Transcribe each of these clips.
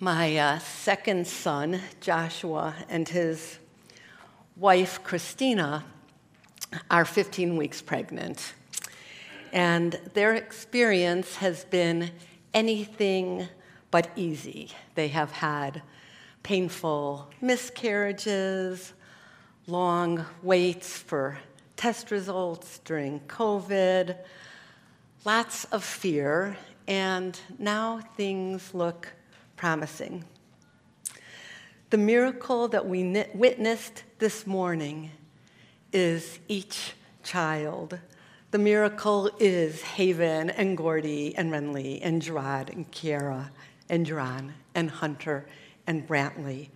My uh, second son, Joshua, and his wife, Christina, are 15 weeks pregnant. And their experience has been anything but easy. They have had painful miscarriages, long waits for test results during COVID, lots of fear, and now things look promising. The miracle that we witnessed this morning is each child. The miracle is Haven and Gordy and Renly and Gerard and Kiara and John and Hunter and Brantley.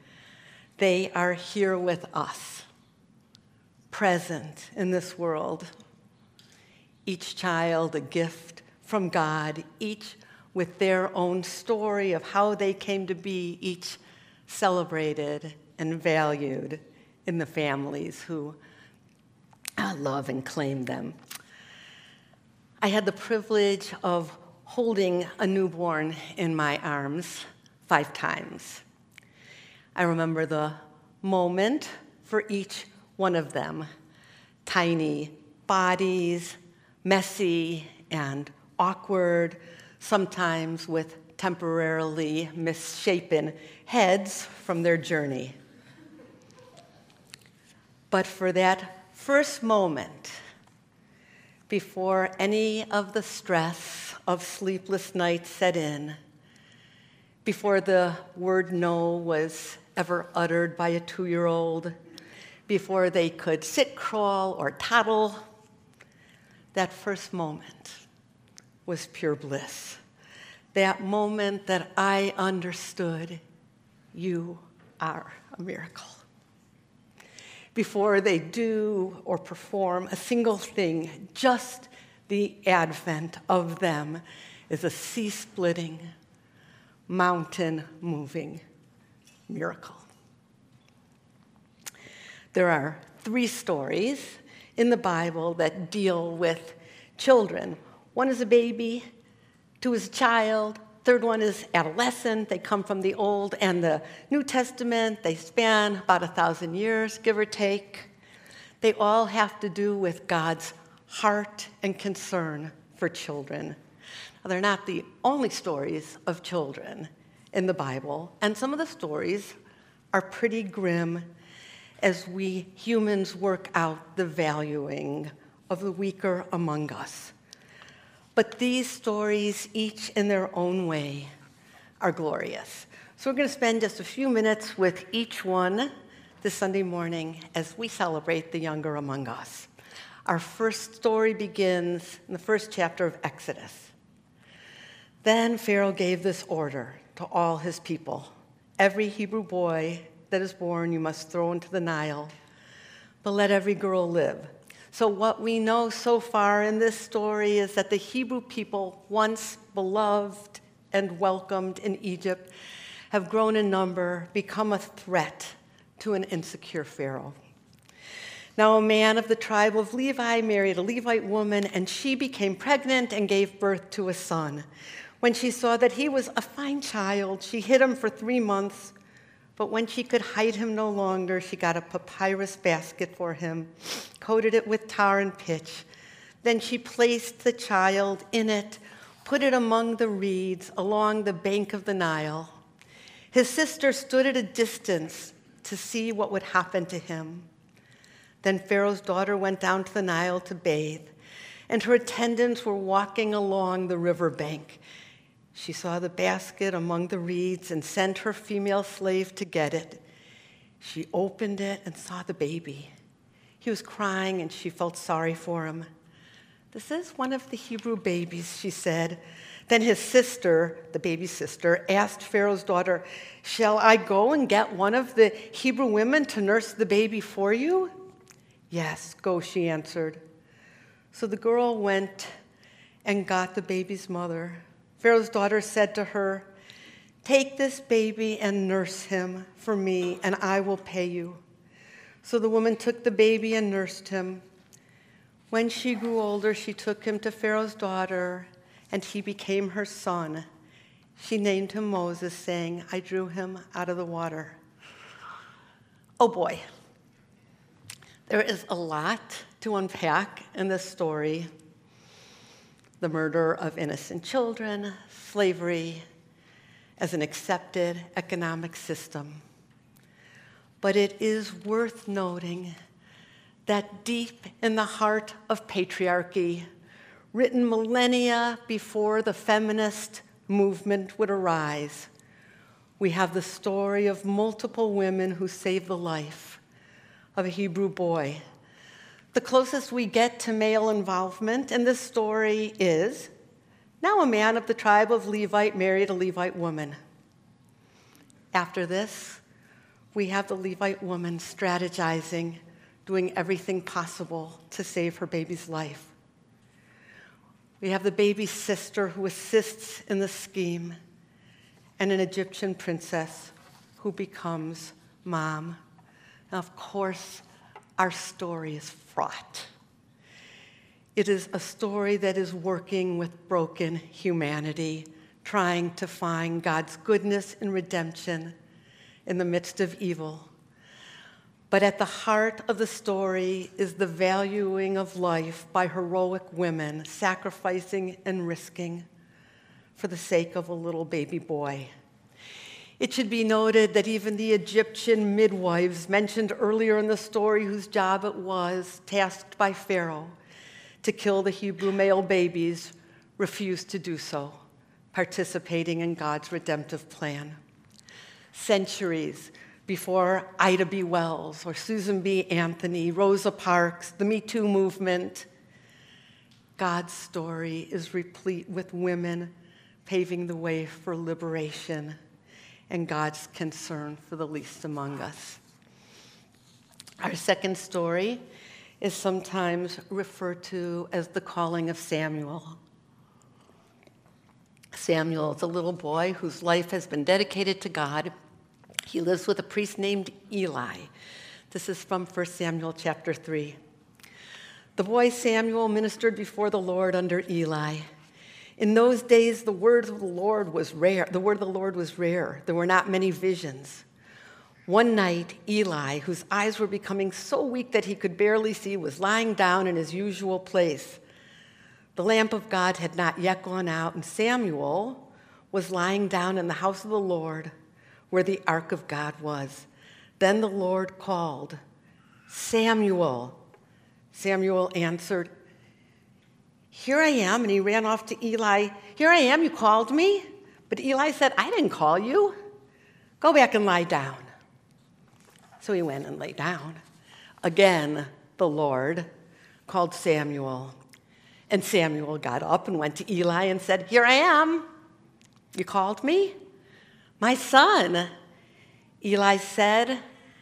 They are here with us, present in this world. Each child a gift from God, each with their own story of how they came to be, each celebrated and valued in the families who uh, love and claim them. I had the privilege of holding a newborn in my arms five times. I remember the moment for each one of them tiny bodies, messy and awkward, sometimes with temporarily misshapen heads from their journey. But for that first moment, before any of the stress of sleepless nights set in, before the word no was ever uttered by a two year old, before they could sit, crawl, or toddle, that first moment was pure bliss. That moment that I understood you are a miracle. Before they do or perform a single thing, just the advent of them is a sea splitting, mountain moving miracle. There are three stories in the Bible that deal with children. One is a baby, two is a child, third one is adolescent. They come from the Old and the New Testament. They span about a thousand years, give or take. They all have to do with God's heart and concern for children. Now, they're not the only stories of children in the Bible, and some of the stories are pretty grim as we humans work out the valuing of the weaker among us. But these stories, each in their own way, are glorious. So we're going to spend just a few minutes with each one this Sunday morning as we celebrate the younger among us. Our first story begins in the first chapter of Exodus. Then Pharaoh gave this order to all his people Every Hebrew boy that is born you must throw into the Nile, but let every girl live. So, what we know so far in this story is that the Hebrew people, once beloved and welcomed in Egypt, have grown in number, become a threat to an insecure Pharaoh. Now, a man of the tribe of Levi married a Levite woman, and she became pregnant and gave birth to a son. When she saw that he was a fine child, she hid him for three months but when she could hide him no longer, she got a papyrus basket for him, coated it with tar and pitch. Then she placed the child in it, put it among the reeds along the bank of the Nile. His sister stood at a distance to see what would happen to him. Then Pharaoh's daughter went down to the Nile to bathe, and her attendants were walking along the river bank. She saw the basket among the reeds and sent her female slave to get it. She opened it and saw the baby. He was crying and she felt sorry for him. This is one of the Hebrew babies, she said. Then his sister, the baby's sister, asked Pharaoh's daughter, Shall I go and get one of the Hebrew women to nurse the baby for you? Yes, go, she answered. So the girl went and got the baby's mother. Pharaoh's daughter said to her, Take this baby and nurse him for me, and I will pay you. So the woman took the baby and nursed him. When she grew older, she took him to Pharaoh's daughter, and he became her son. she named him Moses, saying, I drew him out of the water. Oh boy, there is a lot to unpack in this story the murder of innocent children, slavery as an accepted economic system. But it is worth noting that deep in the heart of patriarchy, written millennia before the feminist movement would arise, we have the story of multiple women who saved the life of a Hebrew boy. The closest we get to male involvement in this story is now a man of the tribe of Levite married a Levite woman. After this, we have the Levite woman strategizing, doing everything possible to save her baby's life. We have the baby's sister who assists in the scheme, and an Egyptian princess who becomes mom. Now, of course, our story is fraught. It is a story that is working with broken humanity, trying to find God's goodness and redemption in the midst of evil. But at the heart of the story is the valuing of life by heroic women, sacrificing and risking for the sake of a little baby boy. It should be noted that even the Egyptian midwives mentioned earlier in the story, whose job it was, tasked by Pharaoh to kill the Hebrew male babies, refused to do so, participating in God's redemptive plan. Centuries before Ida B. Wells or Susan B. Anthony, Rosa Parks, the Me Too movement. God's story is replete with women paving the way for liberation and God's concern for the least among us. Our second story is sometimes referred to as the calling of Samuel. Samuel is a little boy whose life has been dedicated to God he lives with a priest named Eli. This is from 1 Samuel chapter 3. The boy Samuel ministered before the Lord under Eli. In those days, the word of the Lord was rare. The word of the Lord was rare. There were not many visions. One night, Eli, whose eyes were becoming so weak that he could barely see, was lying down in his usual place. The lamp of God had not yet gone out, and Samuel was lying down in the house of the Lord where the ark of God was. Then the Lord called, Samuel. Samuel answered, Here I am. And he ran off to Eli. Here I am, you called me? But Eli said, I didn't call you. Go back and lie down. So he went and lay down. Again, the Lord called Samuel. And Samuel got up and went to Eli and said, Here I am. You called me? My son, Eli said,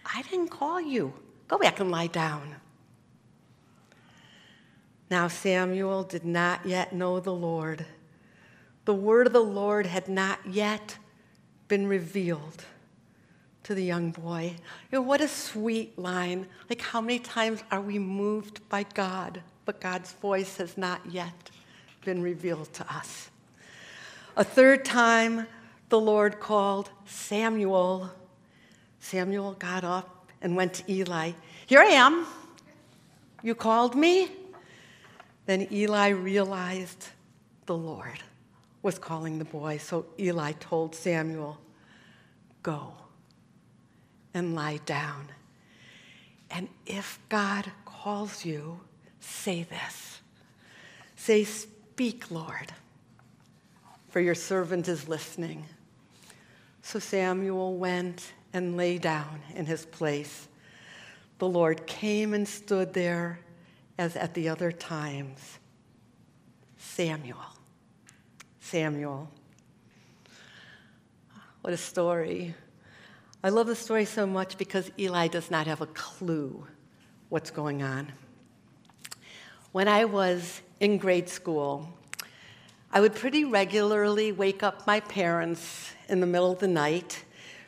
I didn't call you. Go back and lie down. Now Samuel did not yet know the Lord. The word of the Lord had not yet been revealed to the young boy. You know, what a sweet line. Like, how many times are we moved by God, but God's voice has not yet been revealed to us? A third time, the Lord called Samuel. Samuel got up and went to Eli. Here I am. You called me? Then Eli realized the Lord was calling the boy. So Eli told Samuel, Go and lie down. And if God calls you, say this. Say, Speak, Lord, for your servant is listening. So Samuel went and lay down in his place. The Lord came and stood there as at the other times. Samuel. Samuel. What a story. I love the story so much because Eli does not have a clue what's going on. When I was in grade school, I would pretty regularly wake up my parents in the middle of the night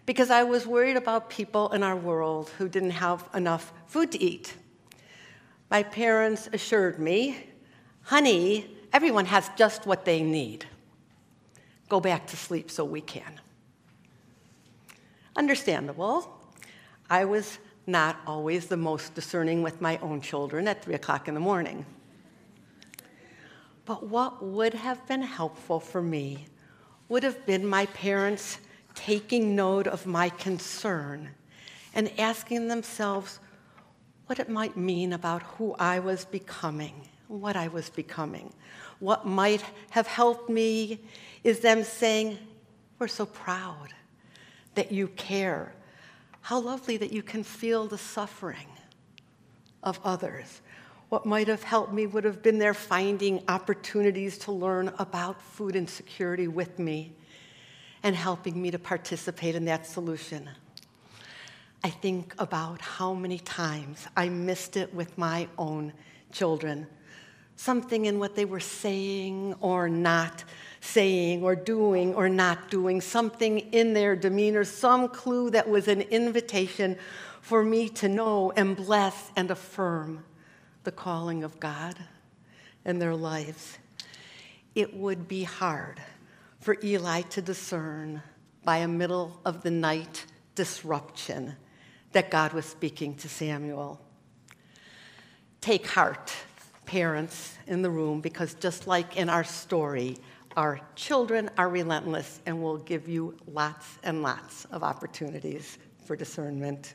because I was worried about people in our world who didn't have enough food to eat. My parents assured me, honey, everyone has just what they need. go back to sleep so we can. Understandable. I was not always the most discerning with my own children at 3 o'clock in the morning. But what would have been helpful for me would have been my parents taking note of my concern and asking themselves what it might mean about who I was becoming, what I was becoming. What might have helped me is them saying, We're so proud that you care. How lovely that you can feel the suffering of others. What might have helped me would have been their finding opportunities to learn about food insecurity with me and helping me to participate in that solution. I think about how many times I missed it with my own children. Something in what they were saying or not saying or doing or not doing, something in their demeanor, some clue that was an invitation for me to know and bless and affirm the calling of God in their lives. It would be hard for Eli to discern by a middle of the night disruption that God was speaking to Samuel. Take heart, parents in the room, because just like in our story, our children are relentless and will give you lots and lots of opportunities for discernment.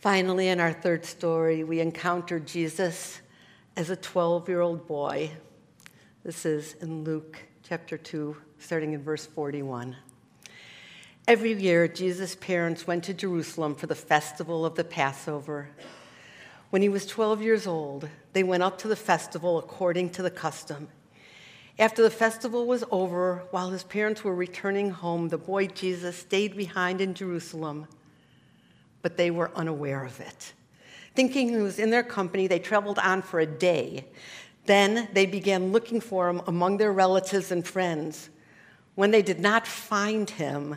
Finally, in our third story, we encounter Jesus as a 12 year old boy this is in Luke chapter 2, starting in verse 41. Every year, Jesus' parents went to Jerusalem for the festival of the Passover. When he was 12 years old, they went up to the festival according to the custom. After the festival was over, while his parents were returning home, the boy Jesus stayed behind in Jerusalem, but they were unaware of it. Thinking he was in their company, they traveled on for a day. Then they began looking for him among their relatives and friends. When they did not find him,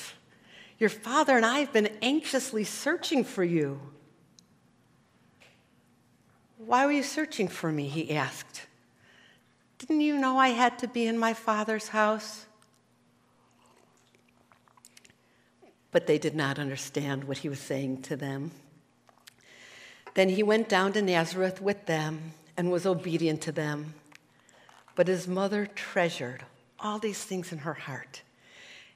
Your father and I have been anxiously searching for you. Why were you searching for me? He asked. Didn't you know I had to be in my father's house? But they did not understand what he was saying to them. Then he went down to Nazareth with them and was obedient to them. But his mother treasured all these things in her heart.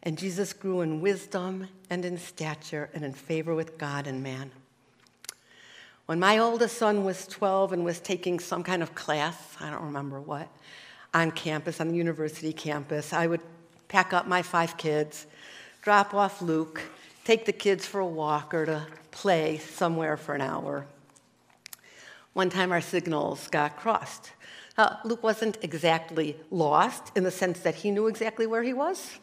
And Jesus grew in wisdom and in stature and in favor with God and man. When my oldest son was 12 and was taking some kind of class, I don't remember what, on campus, on the university campus, I would pack up my five kids, drop off Luke, take the kids for a walk or to play somewhere for an hour. One time our signals got crossed. Uh, Luke wasn't exactly lost in the sense that he knew exactly where he was,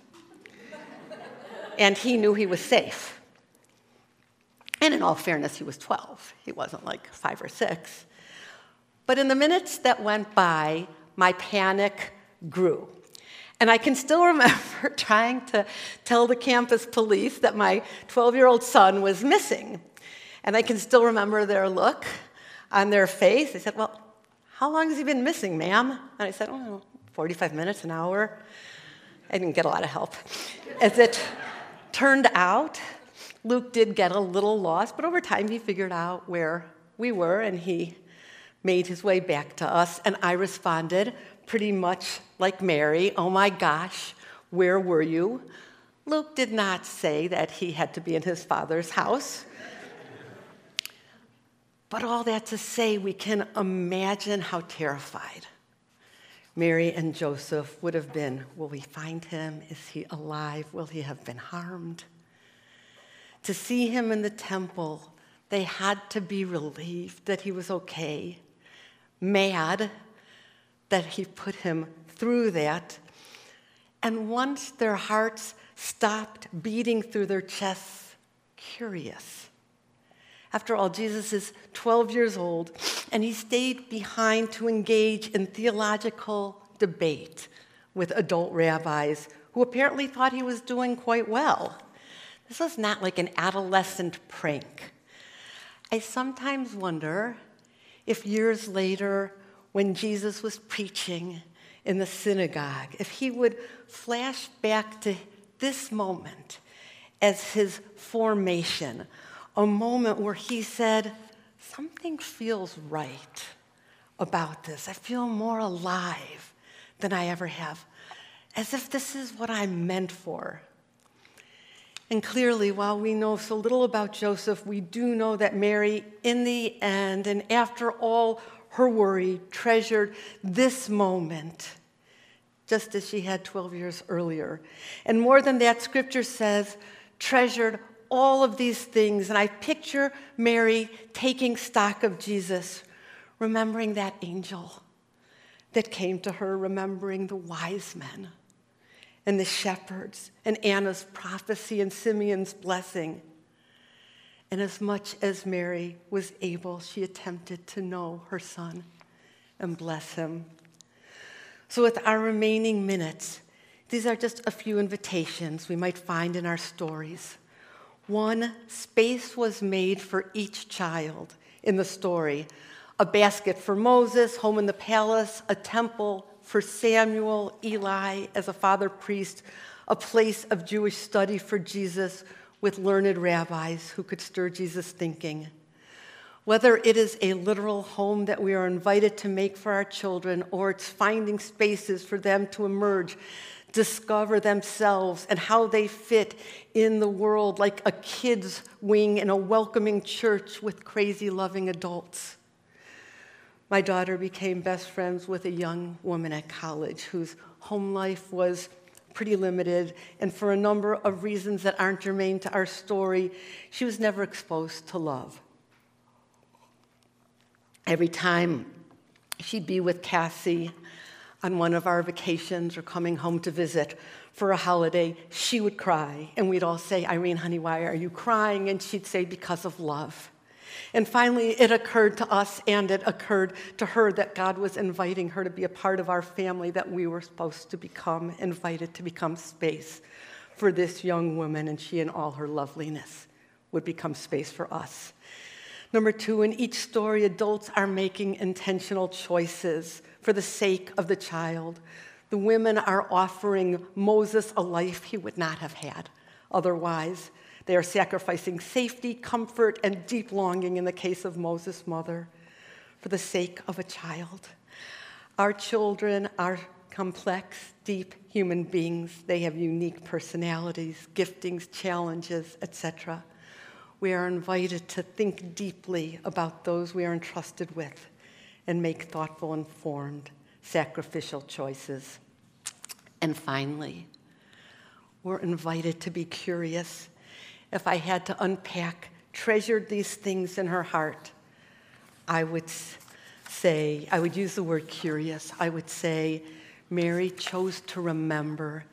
and he knew he was safe. And in all fairness, he was 12. He wasn't like five or six. But in the minutes that went by, my panic grew. And I can still remember trying to tell the campus police that my 12 year old son was missing. And I can still remember their look on their face. They said, Well, how long has he been missing, ma'am? And I said, Oh, 45 minutes, an hour. I didn't get a lot of help. As it turned out, Luke did get a little lost, but over time he figured out where we were and he made his way back to us. And I responded pretty much like Mary Oh my gosh, where were you? Luke did not say that he had to be in his father's house. But all that to say, we can imagine how terrified Mary and Joseph would have been. Will we find him? Is he alive? Will he have been harmed? To see him in the temple, they had to be relieved that he was okay, mad that he put him through that, And once their hearts stopped beating through their chests, curious. After all, Jesus is 12 years old, and he stayed behind to engage in theological debate with adult rabbis who apparently thought he was doing quite well. This was not like an adolescent prank. I sometimes wonder if years later, when Jesus was preaching in the synagogue, if he would flash back to this moment as his formation, a moment where he said, Something feels right about this. I feel more alive than I ever have, as if this is what I'm meant for. And clearly, while we know so little about Joseph, we do know that Mary, in the end, and after all her worry, treasured this moment just as she had 12 years earlier. And more than that, scripture says, treasured all of these things. And I picture Mary taking stock of Jesus, remembering that angel that came to her, remembering the wise men and the shepherds and Anna's prophecy and Simeon's blessing. And as much as Mary was able, she attempted to know her son and bless him. So, with our remaining minutes, these are just a few invitations we might find in our stories. One, space was made for each child in the story a basket for Moses, home in the palace, a temple for Samuel, Eli as a father priest, a place of Jewish study for Jesus with learned rabbis who could stir Jesus' thinking. Whether it is a literal home that we are invited to make for our children, or it's finding spaces for them to emerge, discover themselves and how they fit in the world, like a kid's wing in a welcoming church with crazy, loving adults. My daughter became best friends with a young woman at college whose home life was pretty limited, and for a number of reasons that aren't germane to our story, she was never exposed to love. Every time she'd be with Cassie on one of our vacations or coming home to visit for a holiday, she would cry. And we'd all say, Irene, honey, why are you crying? And she'd say, because of love. And finally, it occurred to us and it occurred to her that God was inviting her to be a part of our family, that we were supposed to become invited to become space for this young woman, and she, in all her loveliness, would become space for us. Number two, in each story, adults are making intentional choices for the sake of the child. The women are offering Moses a life he would not have had otherwise. They are sacrificing safety, comfort, and deep longing in the case of Moses' mother for the sake of a child. Our children are complex, deep human beings. They have unique personalities, giftings, challenges, etc we are invited to think deeply about those we are entrusted with and make thoughtful, informed, sacrificial choices. And finally, we're invited to be curious. If I had to unpack, treasured these things in her heart, I would say, I would use the word curious. I would say, Mary chose to remember,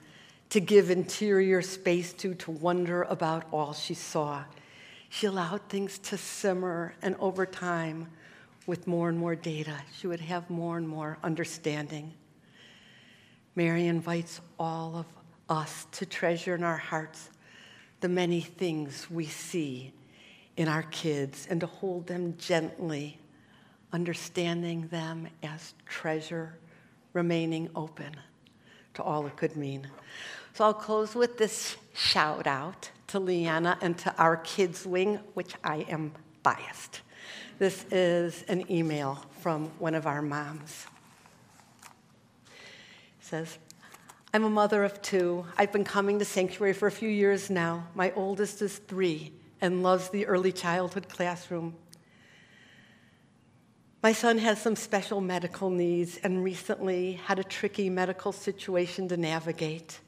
to give interior space to, to wonder about all she saw she allowed things to simmer, and over time, with more and more data, she would have more and more understanding. Mary invites all of us to treasure in our hearts the many things we see in our kids and to hold them gently, understanding them as treasure, remaining open to all it could mean. So I'll close with this shout out to Leanna and to our kids' wing, which I am biased. This is an email from one of our moms. It says, I'm a mother of two. I've been coming to Sanctuary for a few years now. My oldest is three and loves the early childhood classroom. My son has some special medical needs and recently had a tricky medical situation to navigate.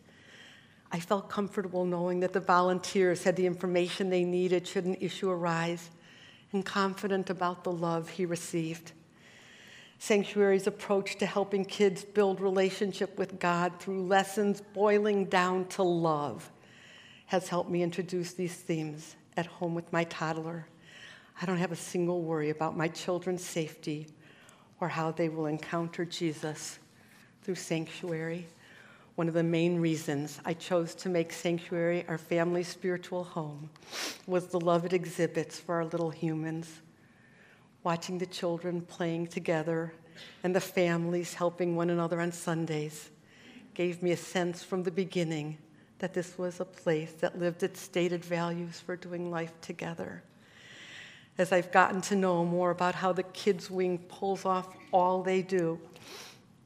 I felt comfortable knowing that the volunteers had the information they needed should an issue arise, and confident about the love he received. Sanctuary's approach to helping kids build relationship with God through lessons boiling down to love has helped me introduce these themes at home with my toddler. I don't have a single worry about my children's safety or how they will encounter Jesus through Sanctuary. One of the main reasons I chose to make Sanctuary our family's spiritual home was the love it exhibits for our little humans. Watching the children playing together and the families helping one another on Sundays gave me a sense from the beginning that this was a place that lived its stated values for doing life together. As I've gotten to know more about how the kids' wing pulls off all they do,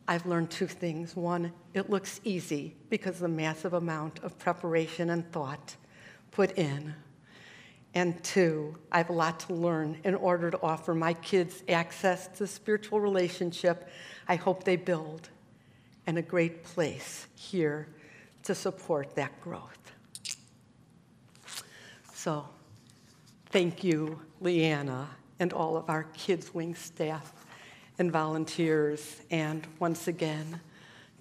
I've learned two things. One, it looks easy because the massive amount of preparation and thought put in. And two, I have a lot to learn in order to offer my kids access to the spiritual relationship I hope they build and a great place here to support that growth. So, thank you, Leanna, and all of our Kids Wing staff and volunteers, and once again,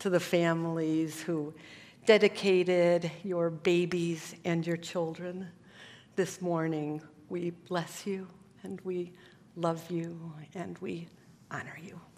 to the families who dedicated your babies and your children this morning. We bless you and we love you and we honor you.